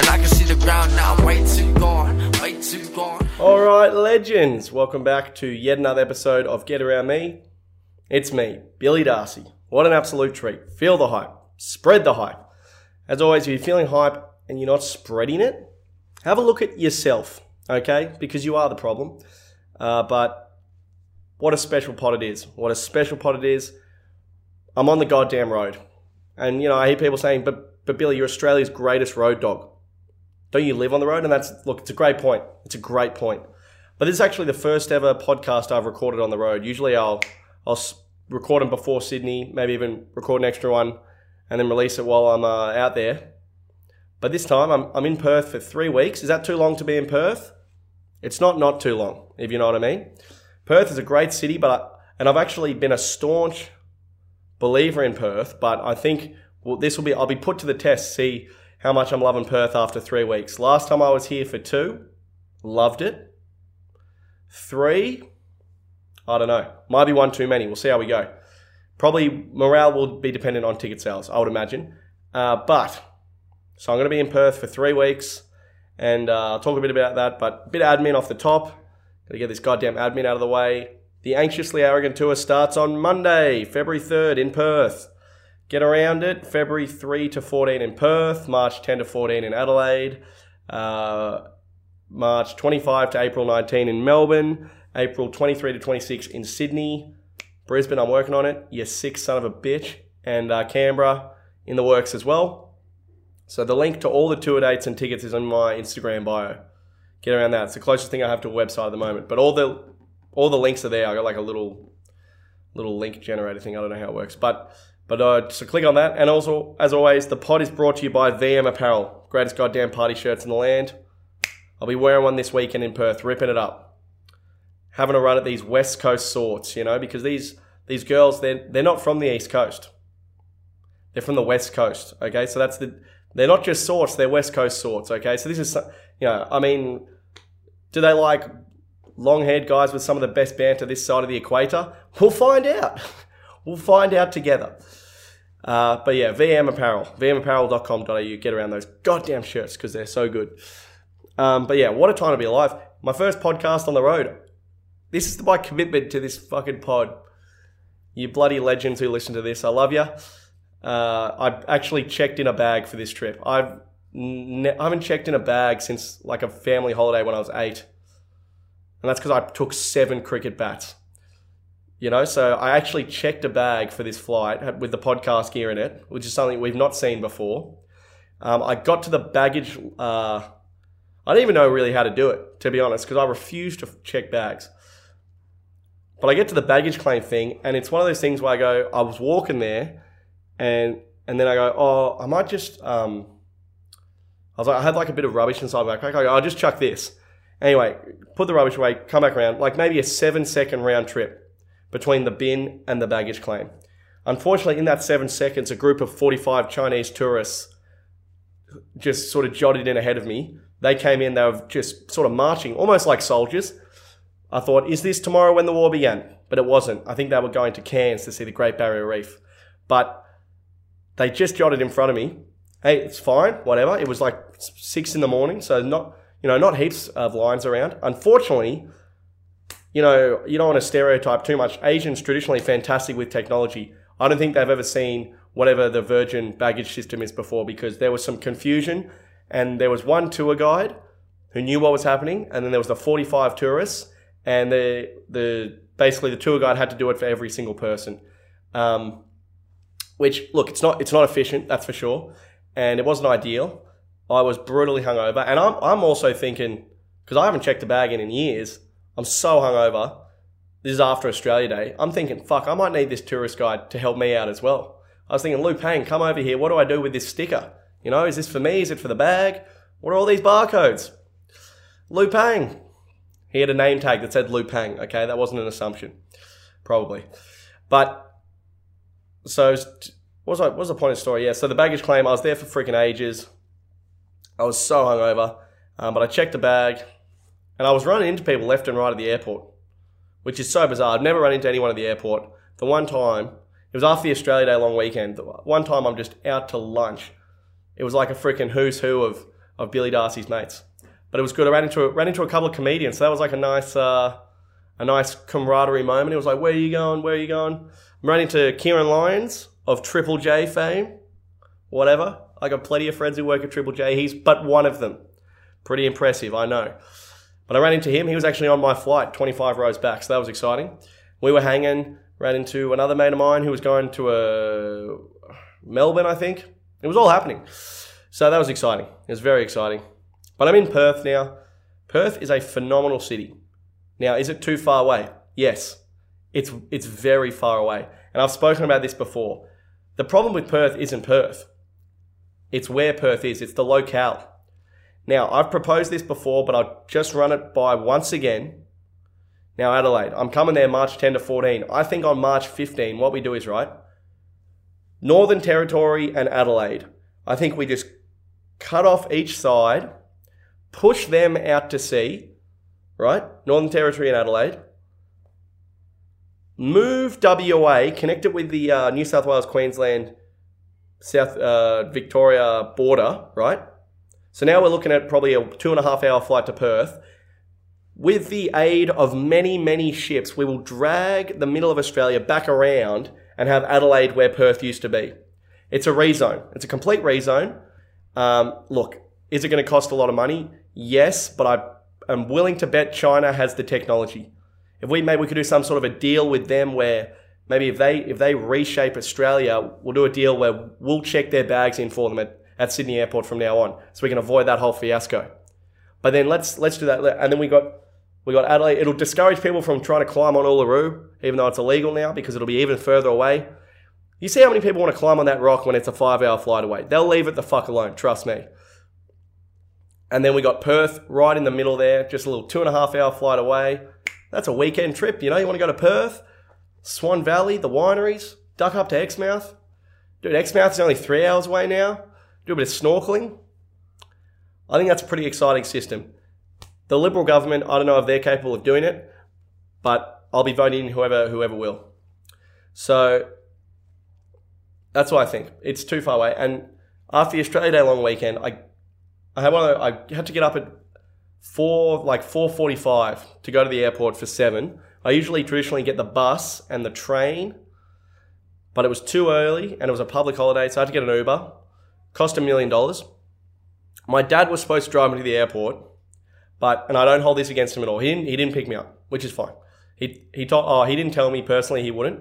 And I can see the ground now, way too gone, way too gone. All right, legends, welcome back to yet another episode of Get Around Me. It's me, Billy Darcy. What an absolute treat. Feel the hype, spread the hype. As always, if you're feeling hype and you're not spreading it, have a look at yourself, okay? Because you are the problem. Uh, but what a special pot it is. What a special pot it is. I'm on the goddamn road. And, you know, I hear people saying, but, but Billy, you're Australia's greatest road dog. Don't you live on the road? And that's, look, it's a great point. It's a great point. But this is actually the first ever podcast I've recorded on the road. Usually I'll, I'll record them before Sydney, maybe even record an extra one and then release it while I'm uh, out there. But this time I'm, I'm in Perth for three weeks. Is that too long to be in Perth? It's not not too long, if you know what I mean. Perth is a great city, but and I've actually been a staunch believer in Perth. But I think well, this will be I'll be put to the test. See how much I'm loving Perth after three weeks. Last time I was here for two, loved it. Three, I don't know. Might be one too many. We'll see how we go. Probably morale will be dependent on ticket sales, I would imagine. Uh, but so I'm going to be in Perth for three weeks, and uh, I'll talk a bit about that. But a bit of admin off the top. Got to get this goddamn admin out of the way. The Anxiously Arrogant Tour starts on Monday, February 3rd in Perth. Get around it. February 3 to 14 in Perth, March 10 to 14 in Adelaide, uh, March 25 to April 19 in Melbourne, April 23 to 26 in Sydney, Brisbane, I'm working on it. You sick son of a bitch. And uh, Canberra in the works as well. So the link to all the tour dates and tickets is on my Instagram bio. Get around that. It's the closest thing I have to a website at the moment. But all the all the links are there. I got like a little little link generator thing. I don't know how it works, but but uh, so click on that. And also, as always, the pod is brought to you by VM Apparel, greatest goddamn party shirts in the land. I'll be wearing one this weekend in Perth, ripping it up, having a run at these West Coast sorts, you know, because these these girls they're they're not from the East Coast, they're from the West Coast. Okay, so that's the they're not just sorts, they're West Coast sorts. Okay, so this is you know, I mean, do they like long haired guys with some of the best banter this side of the equator? We'll find out. we'll find out together. Uh, but yeah, VM Apparel, vmapparel.com.au. Get around those goddamn shirts because they're so good. Um, but yeah, what a time to be alive. My first podcast on the road. This is my commitment to this fucking pod. You bloody legends who listen to this, I love you. Uh, I actually checked in a bag for this trip. I've ne- I haven't checked in a bag since like a family holiday when I was eight, and that's because I took seven cricket bats. You know, so I actually checked a bag for this flight with the podcast gear in it, which is something we've not seen before. Um, I got to the baggage. Uh, I didn't even know really how to do it, to be honest, because I refuse to check bags. But I get to the baggage claim thing, and it's one of those things where I go, I was walking there, and and then I go, oh, I might just. Um, I was like, I had like a bit of rubbish inside my backpack. I go, I'll just chuck this. Anyway, put the rubbish away, come back around, like maybe a seven second round trip between the bin and the baggage claim. Unfortunately, in that seven seconds, a group of 45 Chinese tourists just sort of jotted in ahead of me. They came in, they were just sort of marching, almost like soldiers. I thought, is this tomorrow when the war began? But it wasn't. I think they were going to Cairns to see the Great Barrier Reef. But they just jotted in front of me. Hey, it's fine, whatever. It was like six in the morning, so not you know not heaps of lines around. Unfortunately, you know you don't want to stereotype too much. Asians traditionally fantastic with technology. I don't think they've ever seen whatever the Virgin baggage system is before because there was some confusion, and there was one tour guide who knew what was happening, and then there was the forty-five tourists, and the the basically the tour guide had to do it for every single person. Um, which look, it's not it's not efficient, that's for sure, and it wasn't ideal. I was brutally hungover, and I'm I'm also thinking because I haven't checked a bag in in years. I'm so hungover. This is after Australia Day. I'm thinking, fuck, I might need this tourist guide to help me out as well. I was thinking, Lou Pang, come over here. What do I do with this sticker? You know, is this for me? Is it for the bag? What are all these barcodes? Lou Pang. He had a name tag that said Lou Pang. Okay, that wasn't an assumption, probably. But so what was I, what was the point of the story? Yeah, so the baggage claim. I was there for freaking ages. I was so hungover, um, but I checked the bag, and I was running into people left and right at the airport, which is so bizarre. I've never run into anyone at the airport. The one time, it was after the Australia Day long weekend. The one time I'm just out to lunch. It was like a freaking who's who of of Billy Darcy's mates. But it was good. I ran into a, ran into a couple of comedians, so that was like a nice uh, a nice camaraderie moment. It was like, where are you going? Where are you going? I'm running into Kieran Lyons of Triple J fame, whatever. I got plenty of friends who work at Triple J. He's but one of them. Pretty impressive, I know. But I ran into him. He was actually on my flight, 25 rows back, so that was exciting. We were hanging, ran into another mate of mine who was going to a Melbourne, I think. It was all happening. So that was exciting. It was very exciting. But I'm in Perth now. Perth is a phenomenal city. Now, is it too far away? Yes. It's it's very far away. And I've spoken about this before. The problem with Perth isn't Perth. It's where Perth is. It's the locale. Now, I've proposed this before, but I'll just run it by once again. Now, Adelaide, I'm coming there March 10 to 14. I think on March 15, what we do is right. Northern Territory and Adelaide. I think we just cut off each side, push them out to sea, right? Northern Territory and Adelaide. Move WA, connect it with the uh, New South Wales, Queensland, South uh, Victoria border, right? So now we're looking at probably a two and a half hour flight to Perth. With the aid of many, many ships, we will drag the middle of Australia back around and have Adelaide where Perth used to be. It's a rezone. It's a complete rezone. Um, look, is it going to cost a lot of money? Yes, but I am willing to bet China has the technology. If we maybe we could do some sort of a deal with them where maybe if they if they reshape Australia, we'll do a deal where we'll check their bags in for them at at Sydney Airport from now on, so we can avoid that whole fiasco. But then let's let's do that, and then we got we got Adelaide. It'll discourage people from trying to climb on Uluru, even though it's illegal now because it'll be even further away. You see how many people want to climb on that rock when it's a five-hour flight away? They'll leave it the fuck alone. Trust me. And then we got Perth right in the middle there, just a little two and a half hour flight away. That's a weekend trip, you know. You want to go to Perth, Swan Valley, the wineries, duck up to Exmouth. Dude, Exmouth is only three hours away now do a bit of snorkeling. I think that's a pretty exciting system. The Liberal government, I don't know if they're capable of doing it, but I'll be voting whoever whoever will. So that's what I think. It's too far away. And after the Australia Day long weekend, I I had one. I had to get up at four like four forty five to go to the airport for seven. I usually traditionally get the bus and the train, but it was too early and it was a public holiday, so I had to get an Uber cost a million dollars. My dad was supposed to drive me to the airport, but and I don't hold this against him at all. He didn't. He didn't pick me up, which is fine. He he told. Oh, he didn't tell me personally he wouldn't,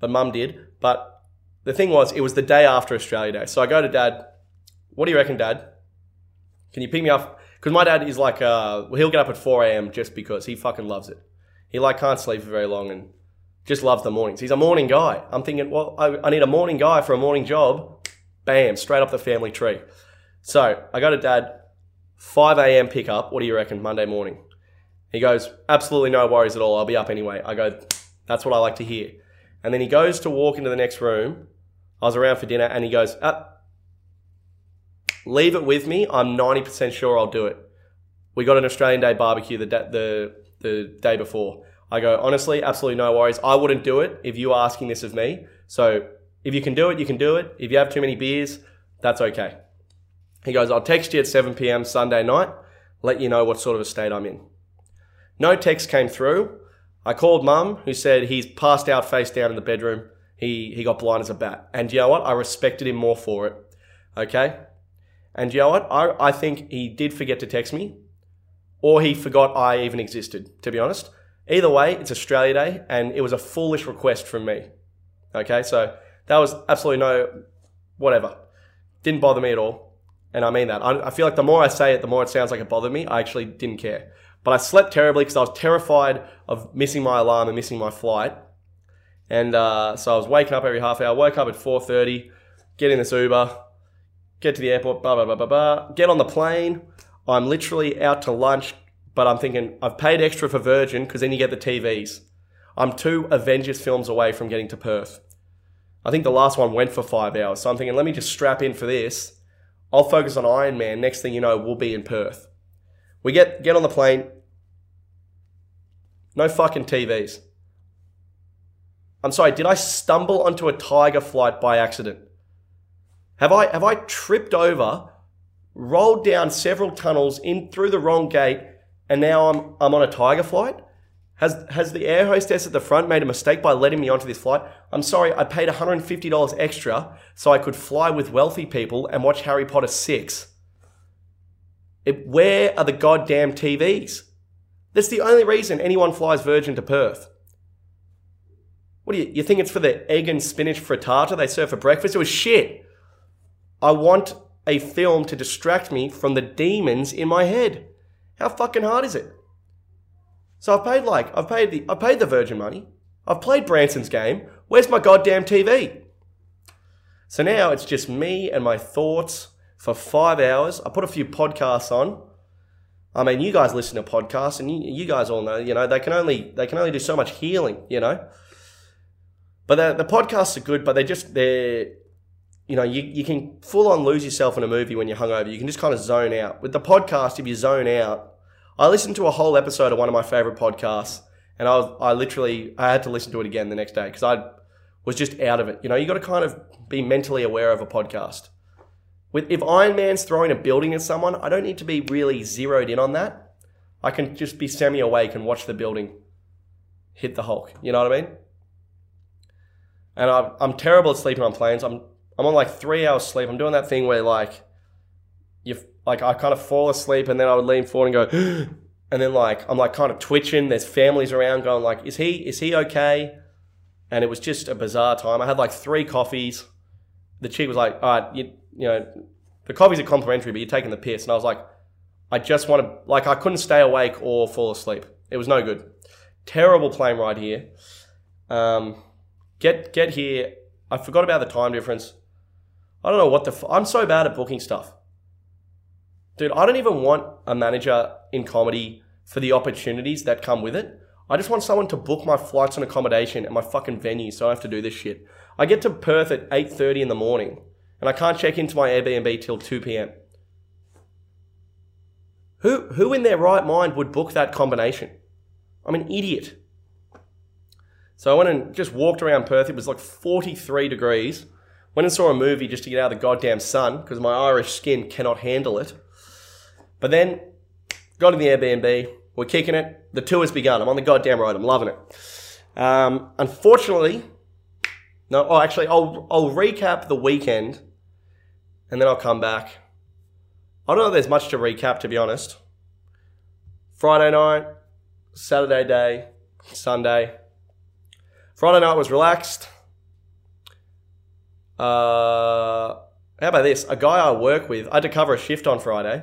but Mum did. But the thing was, it was the day after Australia Day, so I go to Dad. What do you reckon, Dad? Can you pick me up? Because my dad is like, uh, he'll get up at four a.m. just because he fucking loves it. He like can't sleep for very long and just loves the mornings. He's a morning guy. I'm thinking, well, I, I need a morning guy for a morning job. Bam, straight up the family tree. So I go to dad, 5 a.m. pickup. What do you reckon, Monday morning? He goes, absolutely no worries at all. I'll be up anyway. I go, that's what I like to hear. And then he goes to walk into the next room. I was around for dinner and he goes, ah, leave it with me. I'm 90% sure I'll do it. We got an Australian Day barbecue the, the, the day before. I go, honestly, absolutely no worries. I wouldn't do it if you were asking this of me. So if you can do it, you can do it. If you have too many beers, that's okay. He goes, I'll text you at 7 p.m. Sunday night, let you know what sort of a state I'm in. No text came through. I called mum, who said he's passed out face down in the bedroom. He, he got blind as a bat. And you know what? I respected him more for it. Okay? And you know what? I, I think he did forget to text me, or he forgot I even existed, to be honest. Either way, it's Australia Day, and it was a foolish request from me. Okay? So that was absolutely no whatever. Didn't bother me at all. And I mean that. I, I feel like the more I say it, the more it sounds like it bothered me. I actually didn't care. But I slept terribly because I was terrified of missing my alarm and missing my flight. And uh, so I was waking up every half hour. Woke up at 4.30, get in this Uber, get to the airport, blah, blah, blah, blah, blah. Get on the plane. I'm literally out to lunch, but I'm thinking I've paid extra for Virgin because then you get the TVs. I'm two Avengers films away from getting to Perth. I think the last one went for five hours. So I'm thinking, let me just strap in for this. I'll focus on Iron Man. Next thing you know, we'll be in Perth. We get get on the plane. No fucking TVs. I'm sorry, did I stumble onto a tiger flight by accident? Have I have I tripped over rolled down several tunnels in through the wrong gate, and now I'm I'm on a Tiger flight. Has has the air hostess at the front made a mistake by letting me onto this flight? I'm sorry, I paid $150 extra so I could fly with wealthy people and watch Harry Potter 6. It, where are the goddamn TVs? That's the only reason anyone flies Virgin to Perth. What do you, you think it's for the egg and spinach frittata they serve for breakfast? It was shit. I want a film to distract me from the demons in my head. How fucking hard is it? So I've paid like I've paid the I've paid the Virgin money. I've played Branson's game. Where's my goddamn TV? So now it's just me and my thoughts for five hours. I put a few podcasts on. I mean, you guys listen to podcasts, and you, you guys all know, you know, they can only they can only do so much healing, you know. But the, the podcasts are good, but they just they're you know, you, you can full on lose yourself in a movie when you're hungover. You can just kind of zone out. With the podcast, if you zone out, I listened to a whole episode of one of my favorite podcasts, and I was I literally I had to listen to it again the next day because I was just out of it. You know, you got to kind of be mentally aware of a podcast. With if Iron Man's throwing a building at someone, I don't need to be really zeroed in on that. I can just be semi awake and watch the building hit the Hulk. You know what I mean? And I'm, I'm terrible at sleeping on planes. I'm I'm on like three hours sleep. I'm doing that thing where like you like I kind of fall asleep and then I would lean forward and go, and then like I'm like kind of twitching. There's families around going like, is he is he okay? And it was just a bizarre time. I had like three coffees. The chick was like, all right, you you know, the coffees are complimentary, but you're taking the piss. And I was like, I just want to like I couldn't stay awake or fall asleep. It was no good. Terrible plane ride here. Um, get get here. I forgot about the time difference. I don't know what the. I'm so bad at booking stuff. Dude, I don't even want a manager in comedy for the opportunities that come with it. I just want someone to book my flights and accommodation and my fucking venue so I have to do this shit. I get to Perth at 8.30 in the morning and I can't check into my Airbnb till 2 p.m. Who, who in their right mind would book that combination? I'm an idiot. So I went and just walked around Perth. It was like 43 degrees. Went and saw a movie just to get out of the goddamn sun because my Irish skin cannot handle it. But then got in the Airbnb. We're kicking it. The tour has begun. I'm on the goddamn road. I'm loving it. Um, unfortunately, no. Oh, actually, I'll I'll recap the weekend, and then I'll come back. I don't know. If there's much to recap, to be honest. Friday night, Saturday day, Sunday. Friday night was relaxed. Uh, how about this? A guy I work with, I had to cover a shift on Friday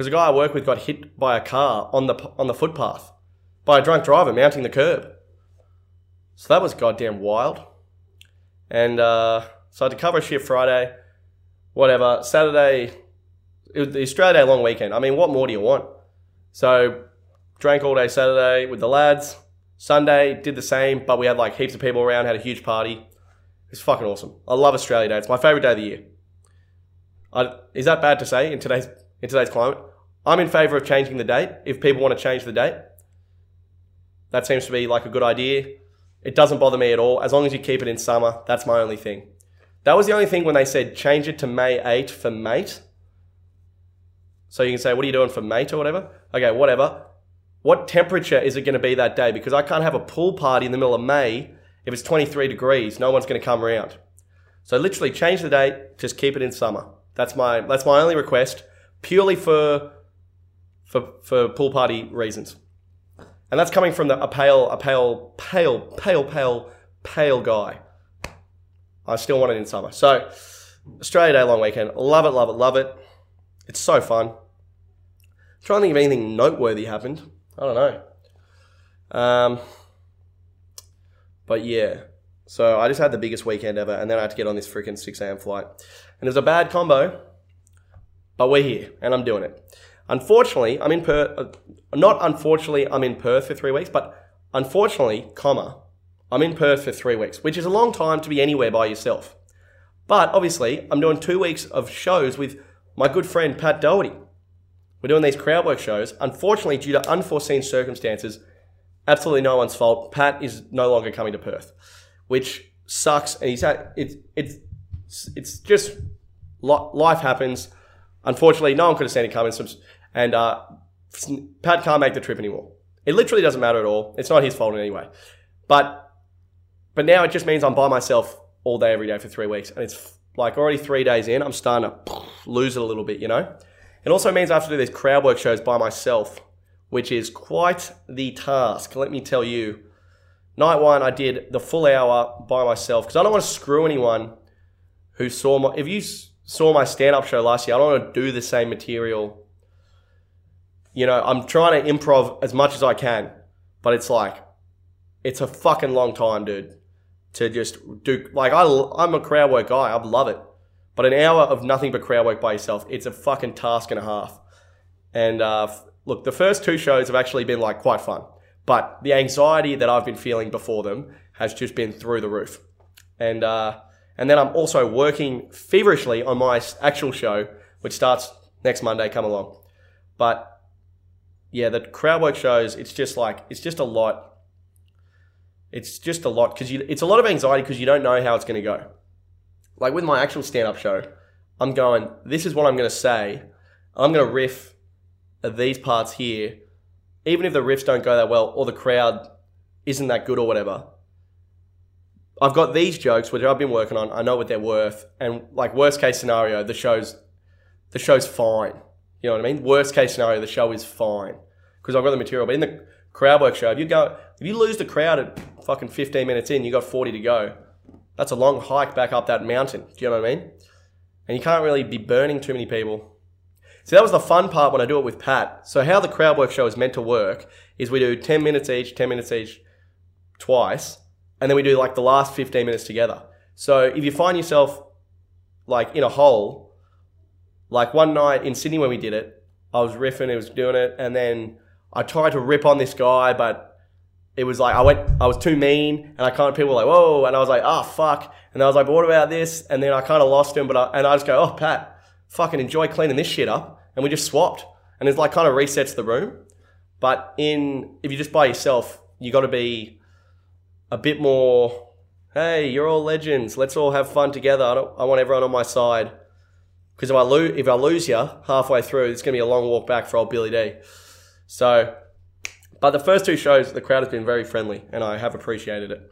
because a guy I work with got hit by a car on the on the footpath by a drunk driver mounting the curb. So that was goddamn wild. And uh, so I had to cover a shift Friday, whatever. Saturday, it was the Australia Day long weekend. I mean, what more do you want? So drank all day Saturday with the lads. Sunday did the same, but we had like heaps of people around, had a huge party. It's fucking awesome. I love Australia Day. It's my favorite day of the year. I, is that bad to say in today's in today's climate? I'm in favour of changing the date if people want to change the date. That seems to be like a good idea. It doesn't bother me at all as long as you keep it in summer. That's my only thing. That was the only thing when they said change it to May 8 for mate. So you can say, what are you doing for mate or whatever? Okay, whatever. What temperature is it going to be that day? Because I can't have a pool party in the middle of May if it's 23 degrees, no one's going to come around. So literally change the date, just keep it in summer. That's my that's my only request, purely for for for pool party reasons. And that's coming from the, a pale, a pale, pale, pale, pale, pale guy. I still want it in summer. So Australia Day long weekend. Love it, love it, love it. It's so fun. Trying to think of anything noteworthy happened. I don't know. Um, but yeah, so I just had the biggest weekend ever, and then I had to get on this freaking 6 a.m. flight. And it was a bad combo, but we're here, and I'm doing it. Unfortunately, I'm in Perth. Uh, not unfortunately, I'm in Perth for three weeks, but unfortunately, comma, I'm in Perth for three weeks, which is a long time to be anywhere by yourself. But obviously, I'm doing two weeks of shows with my good friend Pat Doherty. We're doing these crowd work shows. Unfortunately, due to unforeseen circumstances, absolutely no one's fault. Pat is no longer coming to Perth, which sucks. And he's had it's it's it's just life happens. unfortunately, no one could have seen it coming. some- And uh, Pat can't make the trip anymore. It literally doesn't matter at all. It's not his fault in any way. But but now it just means I'm by myself all day, every day for three weeks, and it's like already three days in. I'm starting to lose it a little bit, you know. It also means I have to do these crowd work shows by myself, which is quite the task. Let me tell you. Night one, I did the full hour by myself because I don't want to screw anyone who saw my. If you saw my stand-up show last year, I don't want to do the same material. You know, I'm trying to improv as much as I can, but it's like, it's a fucking long time, dude, to just do. Like, I, I'm a crowd work guy. I love it, but an hour of nothing but crowd work by yourself, it's a fucking task and a half. And uh, look, the first two shows have actually been like quite fun, but the anxiety that I've been feeling before them has just been through the roof. And uh, and then I'm also working feverishly on my actual show, which starts next Monday. Come along, but yeah, the crowd work shows. It's just like it's just a lot. It's just a lot because. It's a lot of anxiety because you don't know how it's going to go. Like with my actual stand-up show, I'm going. This is what I'm going to say. I'm going to riff these parts here, even if the riffs don't go that well or the crowd isn't that good or whatever. I've got these jokes which I've been working on. I know what they're worth, and like worst case scenario, the show's the show's fine. You know what I mean? Worst case scenario, the show is fine because I've got the material. But in the crowd work show, if you go, if you lose the crowd at fucking 15 minutes in, you got 40 to go. That's a long hike back up that mountain. Do you know what I mean? And you can't really be burning too many people. So that was the fun part when I do it with Pat. So how the crowd work show is meant to work is we do 10 minutes each, 10 minutes each, twice, and then we do like the last 15 minutes together. So if you find yourself like in a hole, like one night in Sydney when we did it, I was riffing, I was doing it, and then I tried to rip on this guy, but it was like I went, I was too mean, and I kind of people were like, whoa, and I was like, oh fuck, and I was like, but what about this? And then I kind of lost him, but I, and I just go, oh Pat, fucking enjoy cleaning this shit up, and we just swapped, and it's like kind of resets the room. But in if you're just by yourself, you got to be a bit more. Hey, you're all legends. Let's all have fun together. I, I want everyone on my side. Because if I lose, if I lose you halfway through, it's going to be a long walk back for old Billy D. So, but the first two shows, the crowd has been very friendly, and I have appreciated it.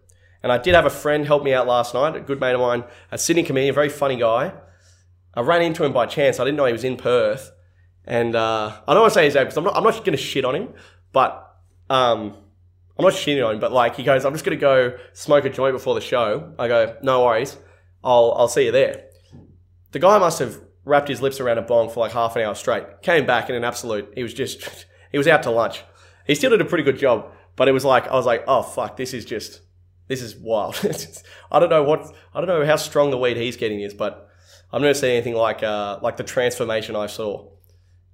And I did have a friend help me out last night, a good mate of mine, a Sydney comedian, a very funny guy. I ran into him by chance. I didn't know he was in Perth, and uh, I don't want to say his name because I'm not. I'm not going to shit on him, but um, I'm not shitting on him. But like he goes, I'm just going to go smoke a joint before the show. I go, no worries. I'll I'll see you there. The guy must have wrapped his lips around a bong for like half an hour straight. Came back in an absolute. He was just. He was out to lunch. He still did a pretty good job, but it was like I was like, oh fuck, this is just. This is wild. I don't know what. I don't know how strong the weed he's getting is, but I've never seen anything like uh, like the transformation I saw.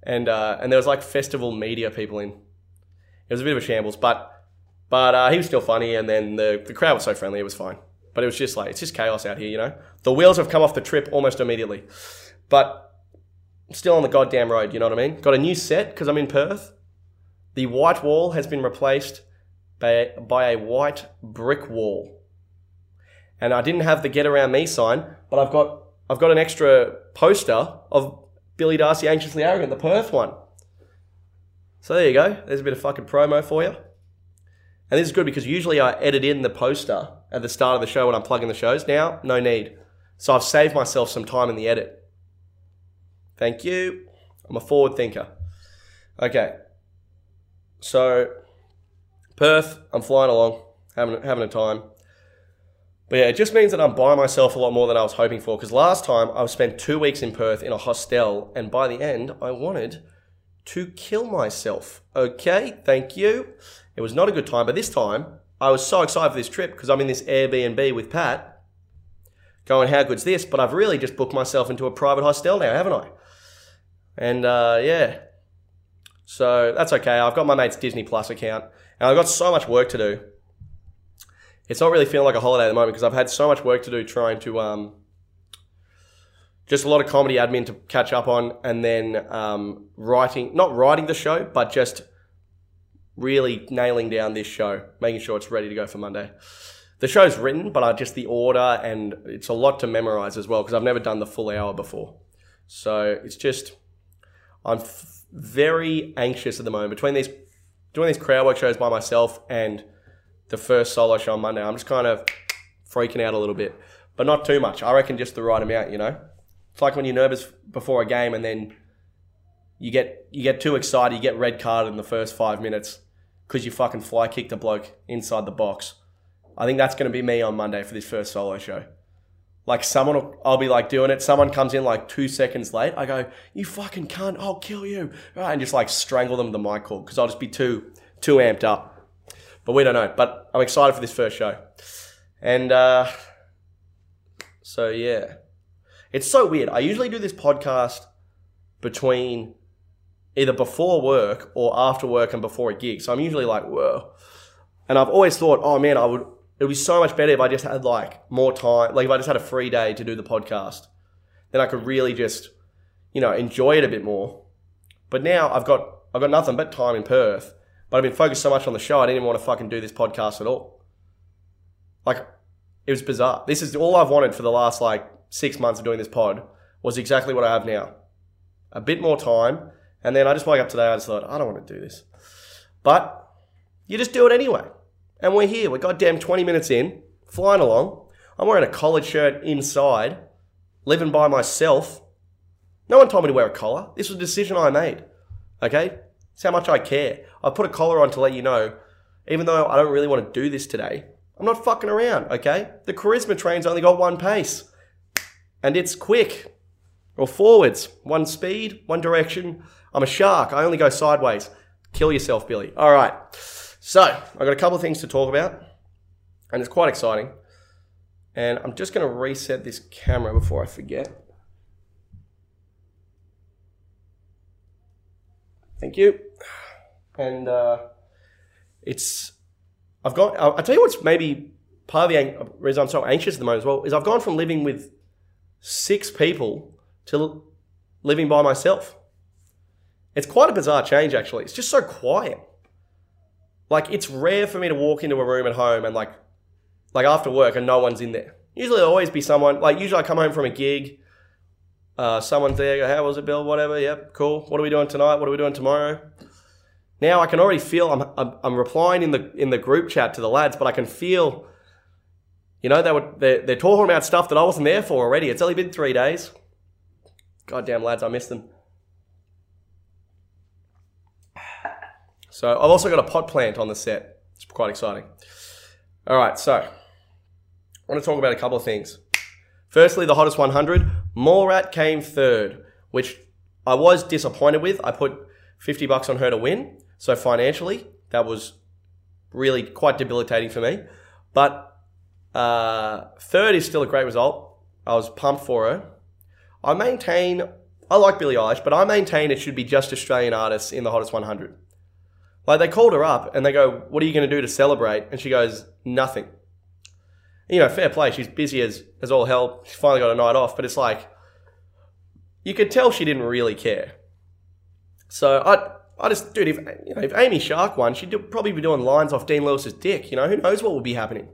And uh, and there was like festival media people in. It was a bit of a shambles, but but uh, he was still funny, and then the the crowd was so friendly, it was fine. But it was just like it's just chaos out here, you know. The wheels have come off the trip almost immediately, but still on the goddamn road. You know what I mean? Got a new set because I'm in Perth. The white wall has been replaced by, by a white brick wall, and I didn't have the "Get Around Me" sign, but I've got I've got an extra poster of Billy Darcy anxiously arrogant, the Perth one. So there you go. There's a bit of fucking promo for you. And this is good because usually I edit in the poster at the start of the show when I'm plugging the shows. Now, no need. So I've saved myself some time in the edit. Thank you. I'm a forward thinker. Okay. So, Perth, I'm flying along, having, having a time. But yeah, it just means that I'm by myself a lot more than I was hoping for. Because last time I spent two weeks in Perth in a hostel, and by the end, I wanted to kill myself. Okay, thank you. It was not a good time, but this time I was so excited for this trip because I'm in this Airbnb with Pat. Going, how good's this? But I've really just booked myself into a private hostel now, haven't I? And uh, yeah, so that's okay. I've got my mate's Disney Plus account, and I've got so much work to do. It's not really feeling like a holiday at the moment because I've had so much work to do trying to um, just a lot of comedy admin to catch up on, and then um, writing, not writing the show, but just really nailing down this show, making sure it's ready to go for Monday. The show's written, but I just the order and it's a lot to memorize as well because I've never done the full hour before. So it's just I'm f- very anxious at the moment between these doing these crowd work shows by myself and the first solo show on Monday. I'm just kind of freaking out a little bit, but not too much. I reckon just the right amount. You know, it's like when you're nervous before a game and then you get you get too excited, you get red carded in the first five minutes because you fucking fly kicked a bloke inside the box. I think that's going to be me on Monday for this first solo show. Like someone, will, I'll be like doing it. Someone comes in like two seconds late. I go, "You fucking cunt! I'll kill you!" Right, and just like strangle them with the mic cord because I'll just be too too amped up. But we don't know. But I'm excited for this first show, and uh, so yeah, it's so weird. I usually do this podcast between either before work or after work and before a gig. So I'm usually like, whoa. And I've always thought, oh man, I would it would be so much better if I just had like more time, like if I just had a free day to do the podcast. Then I could really just, you know, enjoy it a bit more. But now I've got I've got nothing but time in Perth. But I've been focused so much on the show, I didn't even want to fucking do this podcast at all. Like, it was bizarre. This is all I've wanted for the last like six months of doing this pod was exactly what I have now. A bit more time, and then I just woke up today. And I just thought I don't want to do this, but you just do it anyway. And we're here. We're goddamn 20 minutes in, flying along. I'm wearing a collared shirt inside, living by myself. No one told me to wear a collar. This was a decision I made. Okay? It's how much I care. I put a collar on to let you know, even though I don't really want to do this today, I'm not fucking around, okay? The charisma train's only got one pace. And it's quick. Or forwards. One speed, one direction. I'm a shark. I only go sideways. Kill yourself, Billy. All right. So, I've got a couple of things to talk about, and it's quite exciting. And I'm just going to reset this camera before I forget. Thank you. And uh, it's, I've got, I'll, I'll tell you what's maybe part of the reason I'm so anxious at the moment as well is I've gone from living with six people to living by myself. It's quite a bizarre change, actually. It's just so quiet. Like it's rare for me to walk into a room at home and like like after work and no one's in there. Usually there'll always be someone. Like usually I come home from a gig, uh, someone's there. Go, how was it, Bill? Whatever. Yep, cool. What are we doing tonight? What are we doing tomorrow? Now I can already feel I'm, I'm, I'm replying in the in the group chat to the lads, but I can feel, you know, they were they're, they're talking about stuff that I wasn't there for already. It's only been three days. Goddamn lads, I miss them. So I've also got a pot plant on the set. It's quite exciting. All right, so I want to talk about a couple of things. Firstly, the hottest 100. Mallrat came third, which I was disappointed with. I put 50 bucks on her to win. So financially, that was really quite debilitating for me. But uh, third is still a great result. I was pumped for her. I maintain, I like Billie Eilish, but I maintain it should be just Australian artists in the hottest 100. Like they called her up and they go, "What are you going to do to celebrate?" And she goes, "Nothing." You know, fair play. She's busy as as all hell. She's finally got a night off, but it's like you could tell she didn't really care. So I I just dude, if you know, if Amy Shark won, she'd probably be doing lines off Dean Lewis's dick. You know, who knows what would be happening?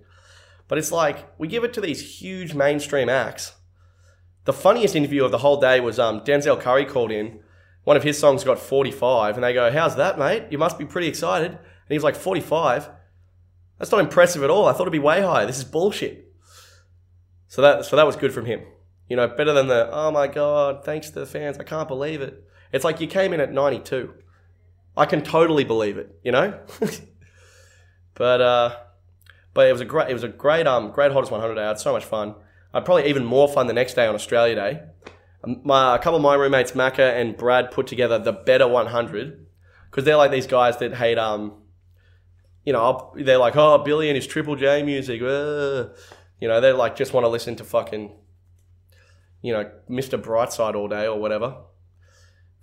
But it's like we give it to these huge mainstream acts. The funniest interview of the whole day was um, Denzel Curry called in one of his songs got 45, and they go, How's that, mate? You must be pretty excited. And he was like, 45? That's not impressive at all. I thought it'd be way higher. This is bullshit. So that, so that was good from him. You know, better than the, oh my God, thanks to the fans. I can't believe it. It's like you came in at 92. I can totally believe it, you know? but, uh, but it was a great, it was a great, um, great hottest 100 day. I had so much fun. I had probably even more fun the next day on Australia Day my, a couple of my roommates, Macca and Brad, put together the Better 100 because they're like these guys that hate, um, you know, they're like, oh, Billy and his Triple J music. Uh. You know, they like just want to listen to fucking, you know, Mr. Brightside all day or whatever.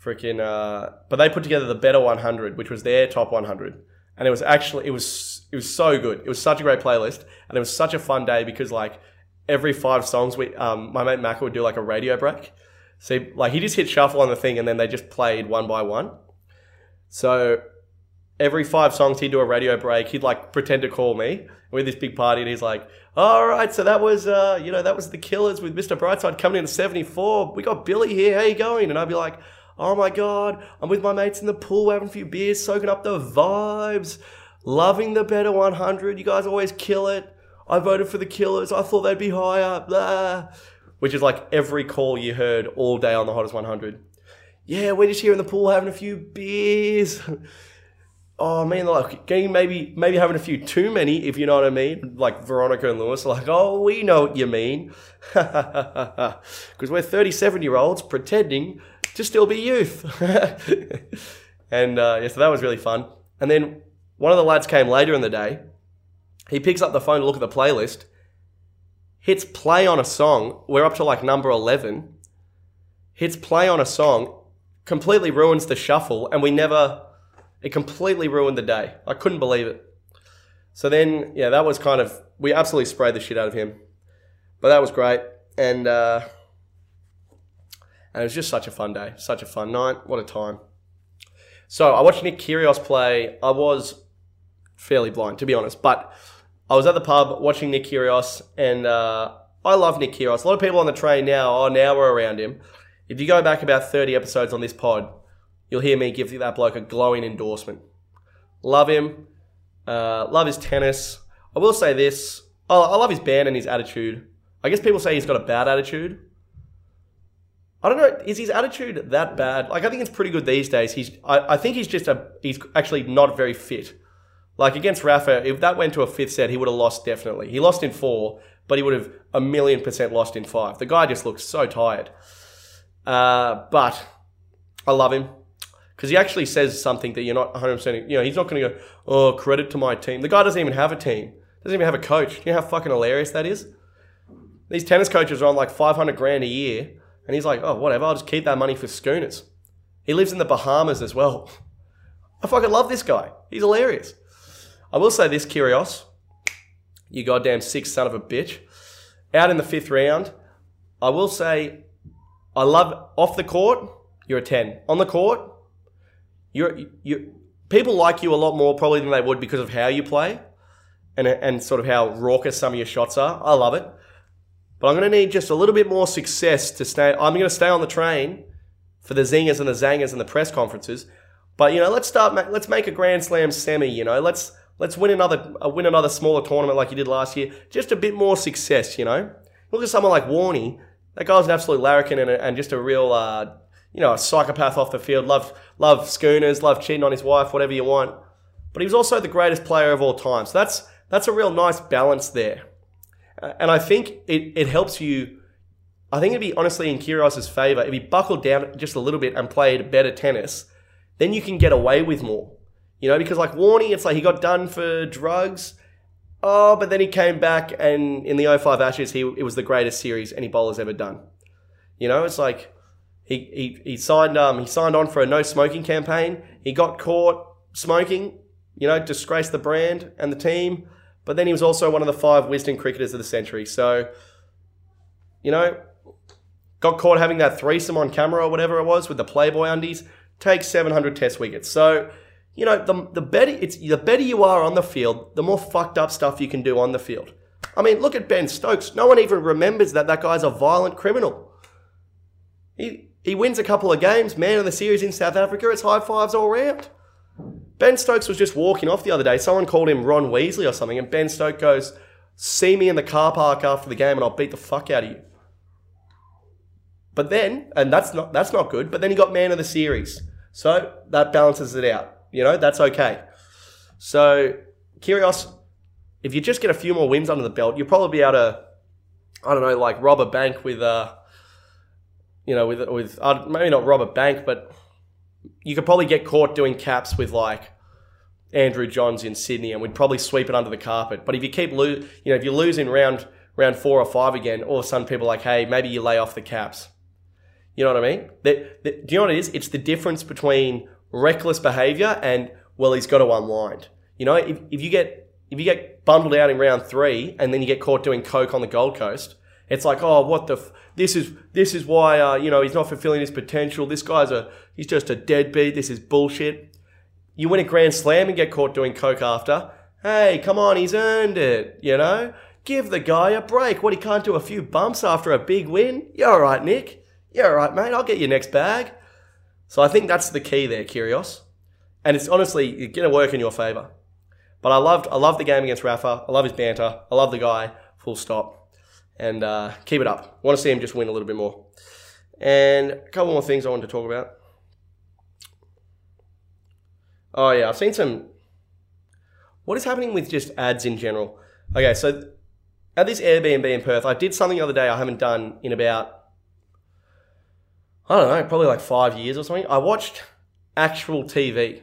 Freaking, uh, but they put together the Better 100, which was their top 100. And it was actually, it was, it was so good. It was such a great playlist. And it was such a fun day because like every five songs, we, um, my mate Macca would do like a radio break. So like he just hit shuffle on the thing and then they just played one by one. So every five songs he'd do a radio break. He'd like pretend to call me with this big party and he's like, all right, so that was, uh, you know, that was the Killers with Mr. Brightside coming in at 74. We got Billy here. How you going? And I'd be like, Oh my god, I'm with my mates in the pool, we're having a few beers, soaking up the vibes, loving the better 100. You guys always kill it. I voted for the Killers. I thought they'd be higher. Blah. Which is like every call you heard all day on the hottest 100. Yeah, we're just here in the pool having a few beers. oh man, like getting maybe maybe having a few too many, if you know what I mean. Like Veronica and Lewis, like, oh, we know what you mean, because we're thirty-seven year olds pretending to still be youth. and uh, yeah, so that was really fun. And then one of the lads came later in the day. He picks up the phone to look at the playlist, hits play on a song. We're up to like number eleven. Hits play on a song, completely ruins the shuffle, and we never it completely ruined the day. I couldn't believe it. So then, yeah, that was kind of we absolutely sprayed the shit out of him, but that was great, and uh, and it was just such a fun day, such a fun night. What a time! So I watched Nick Kyrgios play. I was fairly blind, to be honest, but I was at the pub watching Nick Kyrgios, and uh, I love Nick Kyrgios. A lot of people on the train now, oh, now we're around him. If you go back about 30 episodes on this pod, you'll hear me give that bloke a glowing endorsement. Love him. Uh, love his tennis. I will say this. Oh, I love his band and his attitude. I guess people say he's got a bad attitude. I don't know. Is his attitude that bad? Like, I think it's pretty good these days. He's. I, I think he's just a. He's actually not very fit. Like against Rafa, if that went to a fifth set, he would have lost definitely. He lost in four, but he would have a million percent lost in five. The guy just looks so tired. Uh, but I love him because he actually says something that you're not 100%. You know, he's not going to go, oh, credit to my team. The guy doesn't even have a team, doesn't even have a coach. You know how fucking hilarious that is? These tennis coaches are on like 500 grand a year, and he's like, oh, whatever, I'll just keep that money for schooners. He lives in the Bahamas as well. I fucking love this guy. He's hilarious. I will say this, Kyrgios, you goddamn sick son of a bitch. Out in the fifth round, I will say, I love off the court, you're a 10. On the court, you're you people like you a lot more probably than they would because of how you play and and sort of how raucous some of your shots are. I love it. But I'm going to need just a little bit more success to stay. I'm going to stay on the train for the zingers and the zangers and the press conferences. But you know, let's start. Let's make a Grand Slam semi. You know, let's let's win another uh, win another smaller tournament like you did last year. Just a bit more success. You know, look at someone like Warney. That guy's an absolute larrikin and, a, and just a real uh, you know, a psychopath off the field, love love schooners, love cheating on his wife, whatever you want. But he was also the greatest player of all time. So that's that's a real nice balance there. And I think it, it helps you. I think it'd be honestly in Kyrgios's favour if he buckled down just a little bit and played better tennis. Then you can get away with more. You know, because like Warney, it's like he got done for drugs. Oh, but then he came back and in the 05 Ashes, he it was the greatest series any bowler's ever done. You know, it's like he, he, he signed um, he signed on for a no smoking campaign. He got caught smoking, you know, disgraced the brand and the team. But then he was also one of the five Wisden cricketers of the century. So, you know, got caught having that threesome on camera or whatever it was with the Playboy undies. Takes 700 Test wickets. So, you know, the, the better it's the better you are on the field, the more fucked up stuff you can do on the field. I mean, look at Ben Stokes. No one even remembers that that guy's a violent criminal. He he wins a couple of games, man of the series in South Africa. It's high fives all round. Ben Stokes was just walking off the other day. Someone called him Ron Weasley or something, and Ben Stokes goes, See me in the car park after the game and I'll beat the fuck out of you. But then, and that's not that's not good, but then he got man of the series. So that balances it out. You know, that's okay. So Kyrgios, if you just get a few more wins under the belt, you'll probably be able to, I don't know, like rob a bank with uh you know, with with uh, maybe not rob a bank, but you could probably get caught doing caps with like Andrew Johns in Sydney, and we'd probably sweep it under the carpet. But if you keep lo- you know, if you lose in round round four or five again, all of a sudden people are like, hey, maybe you lay off the caps. You know what I mean? The, the, do you know what it is? It's the difference between reckless behaviour and well, he's got to unwind. You know, if, if you get if you get bundled out in round three and then you get caught doing coke on the Gold Coast, it's like, oh, what the? F- this is this is why uh, you know he's not fulfilling his potential. This guy's a he's just a deadbeat. This is bullshit. You win a grand slam and get caught doing coke after. Hey, come on, he's earned it. You know, give the guy a break. What he can't do a few bumps after a big win. You're all right, Nick. You're all right, mate. I'll get your next bag. So I think that's the key there, Kyrgios. And it's honestly going to work in your favour. But I loved I love the game against Rafa. I love his banter. I love the guy. Full stop. And uh, keep it up. Want to see him just win a little bit more. And a couple more things I wanted to talk about. Oh yeah, I've seen some. What is happening with just ads in general? Okay, so at this Airbnb in Perth, I did something the other day I haven't done in about I don't know, probably like five years or something. I watched actual TV,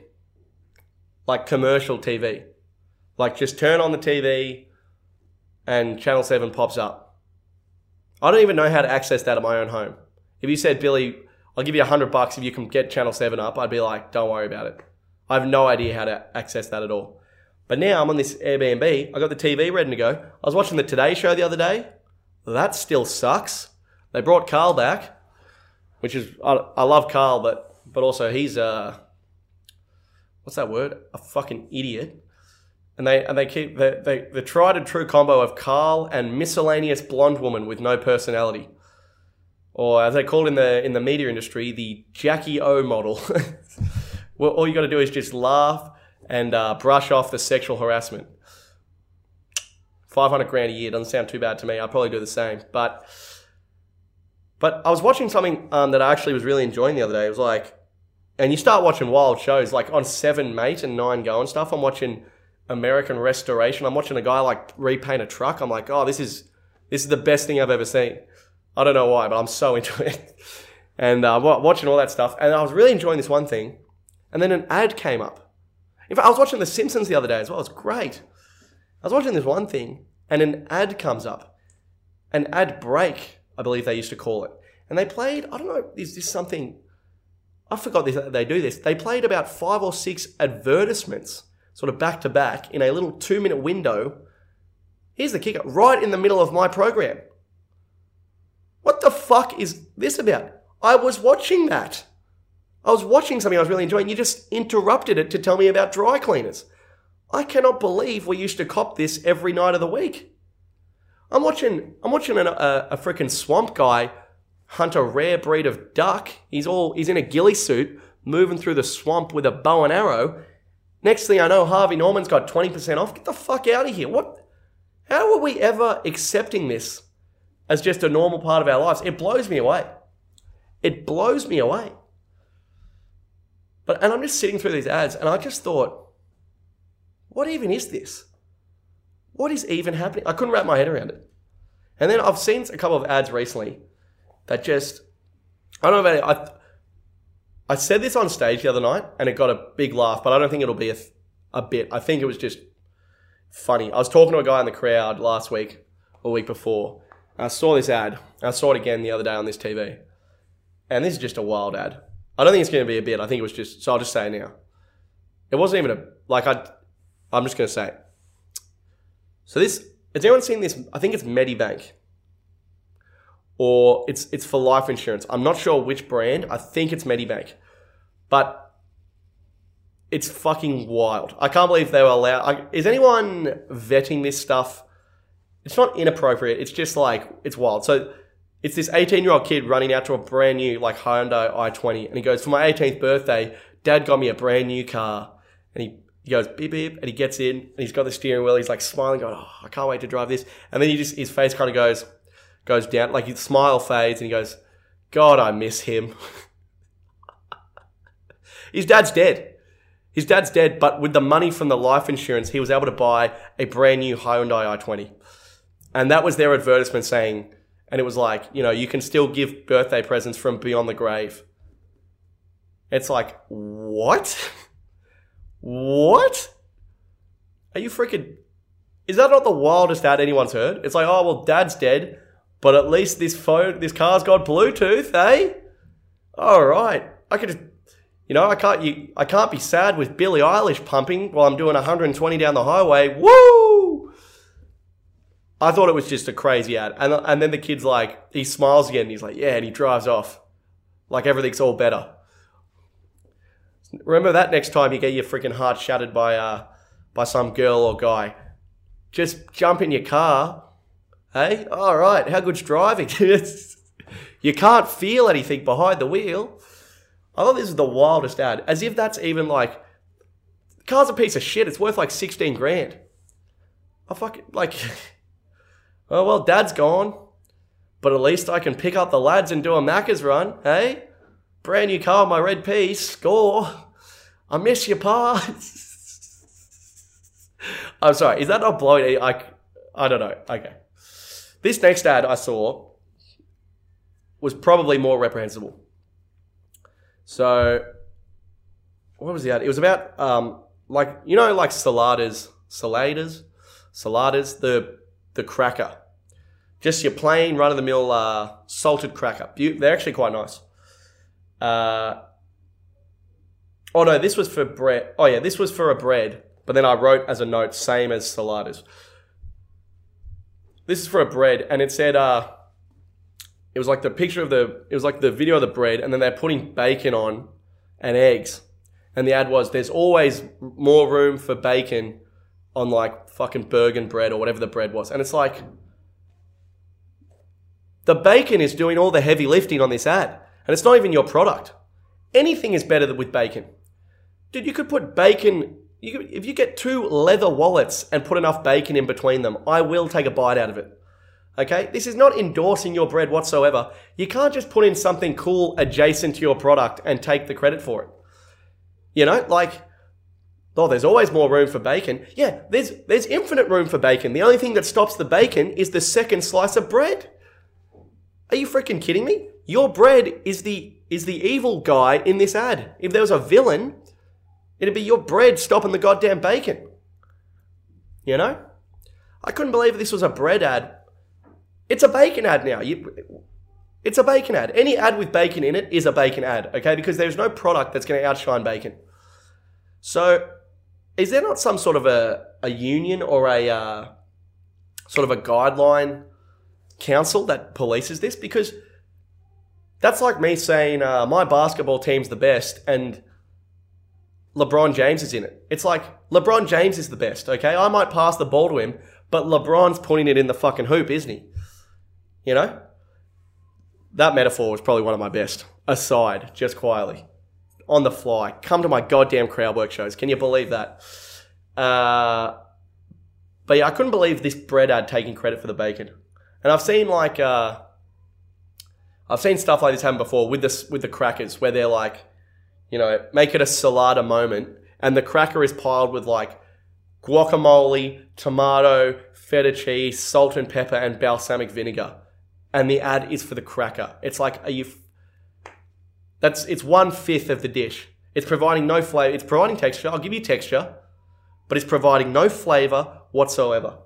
like commercial TV, like just turn on the TV and Channel Seven pops up. I don't even know how to access that at my own home. If you said, Billy, I'll give you a hundred bucks if you can get Channel 7 up, I'd be like, don't worry about it. I have no idea how to access that at all. But now I'm on this Airbnb. I got the TV ready to go. I was watching the Today Show the other day. That still sucks. They brought Carl back, which is I, I love Carl, but but also he's uh what's that word? A fucking idiot. And they and they keep the the tried and true combo of Carl and miscellaneous blonde woman with no personality or as they call it in the in the media industry, the Jackie O model. well, all you got to do is just laugh and uh, brush off the sexual harassment. Five hundred grand a year doesn't sound too bad to me. I'd probably do the same, but but I was watching something um, that I actually was really enjoying the other day. It was like, and you start watching wild shows like on Seven Mate and Nine Go and stuff. I'm watching American Restoration. I'm watching a guy like repaint a truck. I'm like, oh, this is this is the best thing I've ever seen. I don't know why, but I'm so into it. and uh, watching all that stuff. And I was really enjoying this one thing. And then an ad came up. In fact, I was watching The Simpsons the other day as well. It's great. I was watching this one thing, and an ad comes up. An ad break, I believe they used to call it. And they played, I don't know, is this something. I forgot this, they do this. They played about five or six advertisements, sort of back to back, in a little two minute window. Here's the kicker right in the middle of my program. What the fuck is this about? I was watching that. I was watching something I was really enjoying. You just interrupted it to tell me about dry cleaners. I cannot believe we used to cop this every night of the week. I'm watching. I'm watching an, a, a freaking swamp guy hunt a rare breed of duck. He's all. He's in a ghillie suit, moving through the swamp with a bow and arrow. Next thing I know, Harvey Norman's got twenty percent off. Get the fuck out of here! What? How are we ever accepting this? as just a normal part of our lives. It blows me away. It blows me away. But and I'm just sitting through these ads and I just thought, what even is this? What is even happening? I couldn't wrap my head around it. And then I've seen a couple of ads recently that just I don't know about it. I I said this on stage the other night and it got a big laugh, but I don't think it'll be a, a bit. I think it was just funny. I was talking to a guy in the crowd last week or week before, I saw this ad. I saw it again the other day on this TV. And this is just a wild ad. I don't think it's going to be a bit. I think it was just, so I'll just say it now. It wasn't even a, like, I, I'm just going to say it. So this, has anyone seen this? I think it's Medibank. Or it's, it's for life insurance. I'm not sure which brand. I think it's Medibank. But it's fucking wild. I can't believe they were allowed. I, is anyone vetting this stuff it's not inappropriate. It's just like it's wild. So it's this 18 year old kid running out to a brand new like Hyundai i20, and he goes, "For my 18th birthday, Dad got me a brand new car." And he he goes beep beep, and he gets in, and he's got the steering wheel. He's like smiling, going, "Oh, I can't wait to drive this." And then he just his face kind of goes goes down, like his smile fades, and he goes, "God, I miss him." his dad's dead. His dad's dead, but with the money from the life insurance, he was able to buy a brand new Hyundai i20. And that was their advertisement saying, and it was like, you know, you can still give birthday presents from beyond the grave. It's like, what? what? Are you freaking. Is that not the wildest ad anyone's heard? It's like, oh, well, dad's dead, but at least this phone, this car's got Bluetooth, eh? All right. I could just. You know, I can't. You, I can't be sad with Billie Eilish pumping while I'm doing 120 down the highway. Woo! I thought it was just a crazy ad. And, and then the kid's like, he smiles again. he's like, yeah, and he drives off. Like everything's all better. Remember that next time you get your freaking heart shattered by, uh, by some girl or guy. Just jump in your car. Hey, all right, how good's driving? you can't feel anything behind the wheel. I thought this was the wildest ad. As if that's even like, car's a piece of shit. It's worth like 16 grand. I fucking, like, oh, well, dad's gone. But at least I can pick up the lads and do a Macca's run, hey? Brand new car, my red piece, score. I miss you, pa. I'm sorry, is that not blowing? I, I don't know. Okay. This next ad I saw was probably more reprehensible. So, what was the ad? It was about, um, like, you know, like saladas, saladas, saladas, the, the cracker. Just your plain run of the mill uh, salted cracker. They're actually quite nice. Uh, oh no, this was for bread. Oh yeah, this was for a bread. But then I wrote as a note, same as saladas. This is for a bread, and it said, uh, it was like the picture of the, it was like the video of the bread, and then they're putting bacon on and eggs. And the ad was, there's always more room for bacon on like fucking Burgen bread or whatever the bread was. And it's like, the bacon is doing all the heavy lifting on this ad, and it's not even your product. Anything is better with bacon. Dude, you could put bacon. You could, if you get two leather wallets and put enough bacon in between them, I will take a bite out of it. Okay? This is not endorsing your bread whatsoever. You can't just put in something cool adjacent to your product and take the credit for it. You know, like, oh, there's always more room for bacon. Yeah, there's there's infinite room for bacon. The only thing that stops the bacon is the second slice of bread. Are you freaking kidding me? Your bread is the is the evil guy in this ad. If there was a villain, it'd be your bread stopping the goddamn bacon. You know? I couldn't believe this was a bread ad. It's a bacon ad now. You, it's a bacon ad. Any ad with bacon in it is a bacon ad, okay? Because there's no product that's going to outshine bacon. So, is there not some sort of a, a union or a uh, sort of a guideline council that polices this because that's like me saying uh, my basketball team's the best and LeBron James is in it. It's like LeBron James is the best, okay? I might pass the ball to him, but LeBron's putting it in the fucking hoop, isn't he? You know? That metaphor was probably one of my best. Aside, just quietly. On the fly. Come to my goddamn crowd work shows. Can you believe that? Uh, but yeah, I couldn't believe this bread ad taking credit for the bacon. And I've seen like uh, I've seen stuff like this happen before with this with the crackers where they're like, you know, make it a salada moment, and the cracker is piled with like guacamole, tomato, feta cheese, salt and pepper, and balsamic vinegar, and the ad is for the cracker. It's like, are you? F- That's it's one fifth of the dish. It's providing no flavor. It's providing texture. I'll give you texture, but it's providing no flavor whatsoever.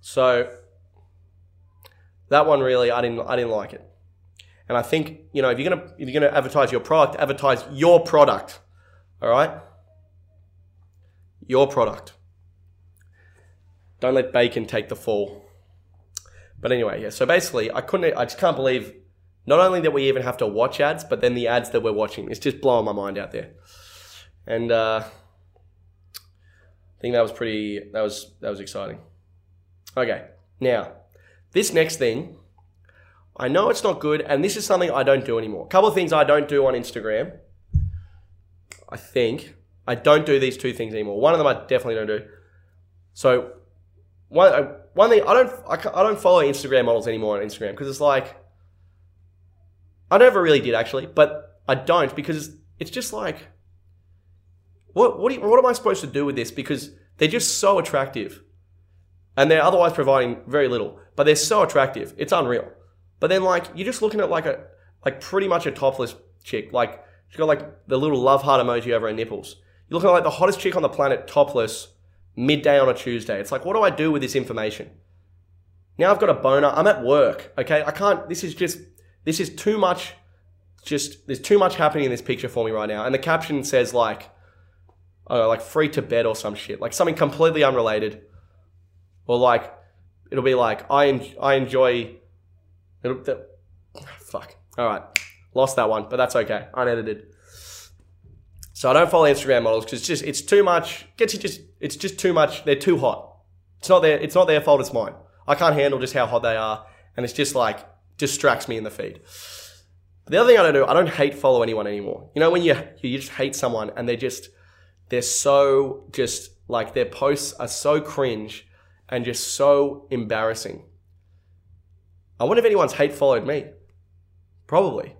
So that one really, I didn't, I didn't like it. And I think you know if you're gonna if you're gonna advertise your product, advertise your product. All right, your product. Don't let bacon take the fall. But anyway, yeah. So basically, I couldn't. I just can't believe not only that we even have to watch ads, but then the ads that we're watching. It's just blowing my mind out there. And uh, I think that was pretty. That was that was exciting. Okay, now, this next thing, I know it's not good, and this is something I don't do anymore. A couple of things I don't do on Instagram. I think I don't do these two things anymore. One of them I definitely don't do. So, one uh, one thing I don't I, I don't follow Instagram models anymore on Instagram because it's like I never really did actually, but I don't because it's just like what what, you, what am I supposed to do with this? Because they're just so attractive and they're otherwise providing very little, but they're so attractive. It's unreal. But then like you're just looking at like a like pretty much a topless chick. Like she's got like the little love heart emoji over her nipples. You're looking at like the hottest chick on the planet topless midday on a Tuesday. It's like what do I do with this information? Now I've got a boner. I'm at work. Okay, I can't. This is just this is too much. Just there's too much happening in this picture for me right now. And the caption says like, oh, like free to bed or some shit, like something completely unrelated. Or like, it'll be like, I, en- I enjoy. It'll, the, fuck. All right. Lost that one, but that's okay. Unedited. So I don't follow Instagram models because it's just it's too much. Gets you just it's just too much. They're too hot. It's not their it's not their fault. It's mine. I can't handle just how hot they are, and it's just like distracts me in the feed. The other thing I don't do, I don't hate follow anyone anymore. You know, when you you just hate someone and they're just they're so just like their posts are so cringe and just so embarrassing. I wonder if anyone's hate followed me. Probably.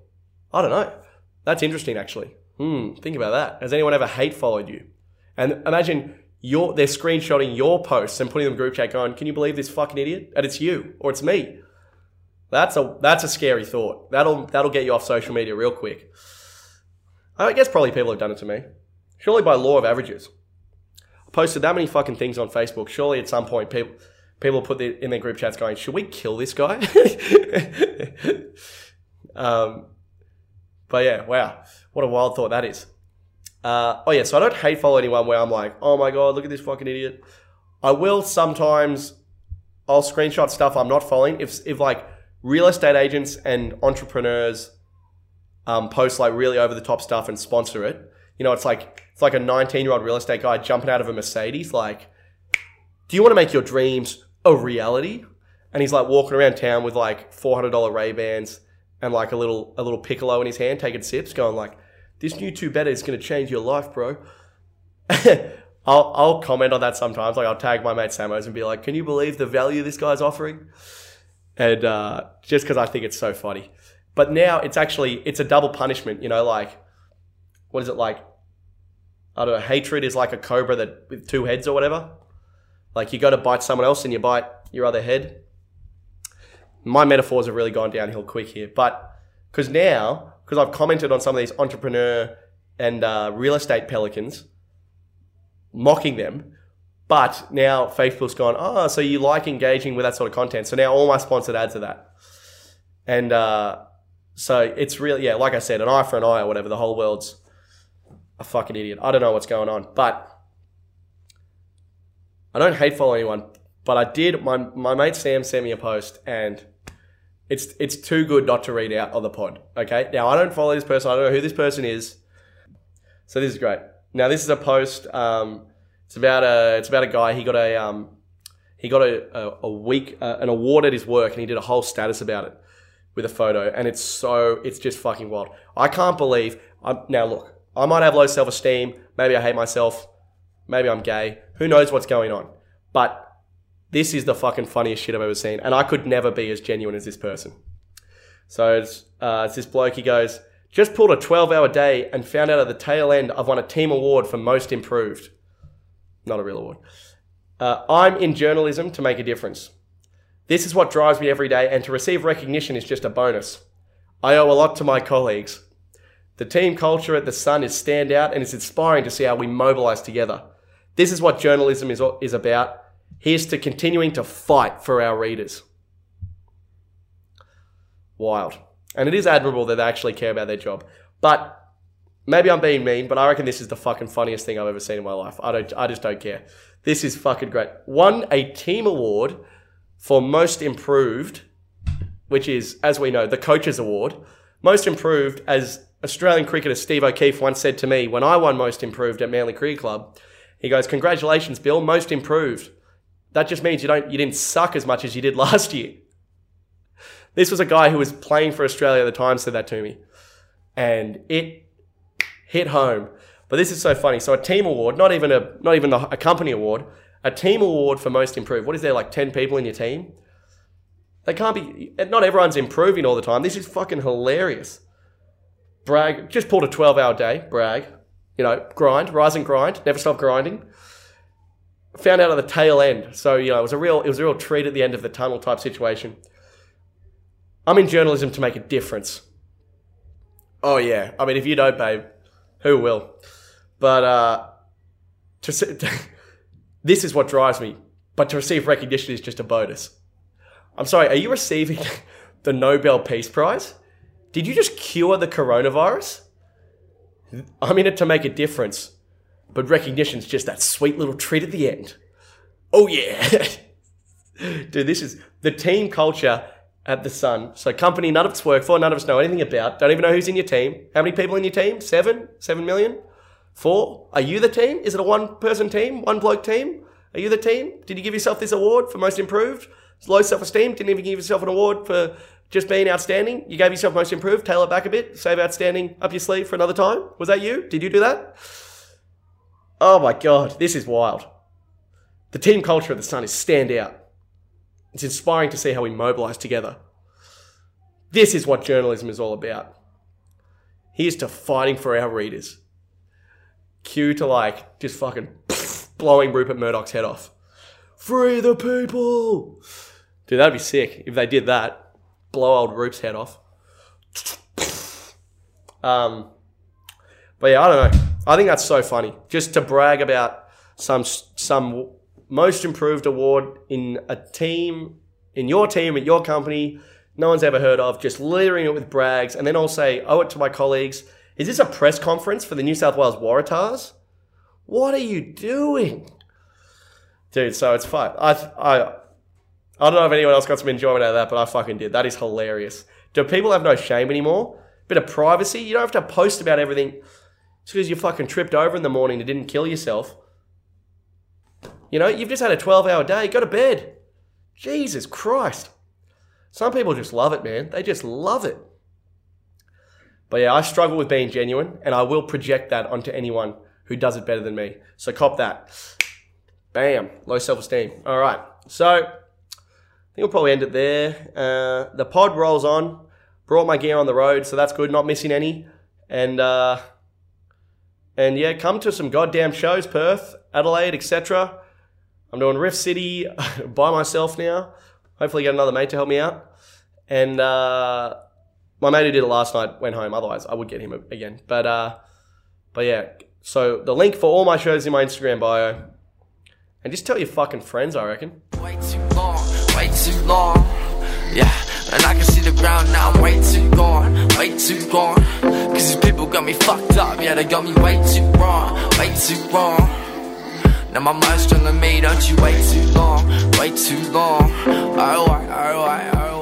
I don't know. That's interesting, actually. Hmm. Think about that. Has anyone ever hate followed you? And imagine you're they're screenshotting your posts and putting them in group chat, going, "Can you believe this fucking idiot?" And it's you or it's me. That's a that's a scary thought. That'll that'll get you off social media real quick. I guess probably people have done it to me. Surely by law of averages. I posted that many fucking things on Facebook. Surely at some point people people put the, in their group chats going, "Should we kill this guy?" um, but yeah, wow, what a wild thought that is. Uh, oh yeah, so I don't hate follow anyone where I'm like, "Oh my god, look at this fucking idiot." I will sometimes. I'll screenshot stuff I'm not following if if like real estate agents and entrepreneurs um, post like really over the top stuff and sponsor it. You know, it's like it's like a 19 year old real estate guy jumping out of a Mercedes. Like, do you want to make your dreams a reality? And he's like walking around town with like $400 Ray Bans and like a little a little piccolo in his hand, taking sips, going like, "This new two better is going to change your life, bro." I'll I'll comment on that sometimes. Like I'll tag my mate Samos and be like, "Can you believe the value this guy's offering?" And uh, just because I think it's so funny. But now it's actually it's a double punishment. You know, like what is it like? I don't know. Hatred is like a cobra that with two heads or whatever. Like you go to bite someone else and you bite your other head. My metaphors have really gone downhill quick here, but because now because I've commented on some of these entrepreneur and uh, real estate pelicans, mocking them. But now Facebook's gone, oh, so you like engaging with that sort of content. So now all my sponsored ads are that. And uh, so it's really, yeah, like I said, an eye for an eye or whatever. The whole world's a fucking idiot. I don't know what's going on. But I don't hate follow anyone. But I did, my, my mate Sam sent me a post and it's it's too good not to read out on the pod. Okay. Now I don't follow this person. I don't know who this person is. So this is great. Now this is a post. Um, it's about a it's about a guy. He got a um, he got a a, a week uh, an award at his work, and he did a whole status about it with a photo. And it's so it's just fucking wild. I can't believe. I'm, now look, I might have low self esteem. Maybe I hate myself. Maybe I'm gay. Who knows what's going on? But this is the fucking funniest shit I've ever seen, and I could never be as genuine as this person. So it's, uh, it's this bloke. He goes, just pulled a 12 hour day and found out at the tail end I've won a team award for most improved. Not a real award. Uh, I'm in journalism to make a difference. This is what drives me every day, and to receive recognition is just a bonus. I owe a lot to my colleagues. The team culture at The Sun is standout and it's inspiring to see how we mobilize together. This is what journalism is, is about. Here's to continuing to fight for our readers. Wild. And it is admirable that they actually care about their job. But maybe I'm being mean, but I reckon this is the fucking funniest thing I've ever seen in my life. I don't I just don't care. This is fucking great. Won a team award for most improved, which is, as we know, the coaches award. Most improved, as Australian cricketer Steve O'Keefe once said to me when I won most improved at Manly Cricket Club. He goes, Congratulations, Bill, most improved. That just means you don't you didn't suck as much as you did last year. This was a guy who was playing for Australia at the time said that to me. And it hit home. But this is so funny. So a team award, not even a not even a, company award, a team award for most improved. What is there like 10 people in your team? They can't be not everyone's improving all the time. This is fucking hilarious. Brag just pulled a 12-hour day, brag. You know, grind, rise and grind, never stop grinding found out at the tail end. So you know, it was a real it was a real treat at the end of the tunnel type situation. I'm in journalism to make a difference. Oh yeah, I mean if you don't, babe, who will? But uh, to, to this is what drives me. But to receive recognition is just a bonus. I'm sorry, are you receiving the Nobel Peace Prize? Did you just cure the coronavirus? I'm in it to make a difference. But recognition's just that sweet little treat at the end. Oh yeah. Dude, this is the team culture at the Sun. So company none of us work for, none of us know anything about, don't even know who's in your team. How many people in your team? Seven? Seven million? Four? Are you the team? Is it a one person team? One bloke team? Are you the team? Did you give yourself this award for most improved? Low self esteem? Didn't even give yourself an award for Just being outstanding. You gave yourself most improved. Tail it back a bit. Save outstanding up your sleeve for another time. Was that you? Did you do that? Oh my god, this is wild. The team culture of the Sun is stand out. It's inspiring to see how we mobilize together. This is what journalism is all about. Here's to fighting for our readers. Cue to like just fucking blowing Rupert Murdoch's head off. Free the people! Dude, that'd be sick if they did that. Blow old Rupe's head off. Um, but yeah, I don't know. I think that's so funny. Just to brag about some some most improved award in a team, in your team, at your company, no one's ever heard of, just littering it with brags, and then I'll say, owe it to my colleagues. Is this a press conference for the New South Wales Waratahs? What are you doing? Dude, so it's fun. I, I, I don't know if anyone else got some enjoyment out of that, but I fucking did. That is hilarious. Do people have no shame anymore? Bit of privacy. You don't have to post about everything just because you fucking tripped over in the morning and didn't kill yourself. You know, you've just had a 12 hour day. Go to bed. Jesus Christ. Some people just love it, man. They just love it. But yeah, I struggle with being genuine, and I will project that onto anyone who does it better than me. So cop that. Bam. Low self esteem. All right. So think we'll probably end it there. Uh, the pod rolls on. Brought my gear on the road, so that's good. Not missing any. And uh, and yeah, come to some goddamn shows, Perth, Adelaide, etc. I'm doing Rift City by myself now. Hopefully, get another mate to help me out. And uh, my mate who did it last night went home. Otherwise, I would get him again. But uh, but yeah. So the link for all my shows in my Instagram bio. And just tell your fucking friends, I reckon. Too long. Yeah, and I can see the ground now. I'm way too gone, way too gone. Cause these people got me fucked up. Yeah, they got me way too wrong, way too wrong. Now my mind's telling me, don't you wait too long, way too long. Oh, I, oh, oh, oh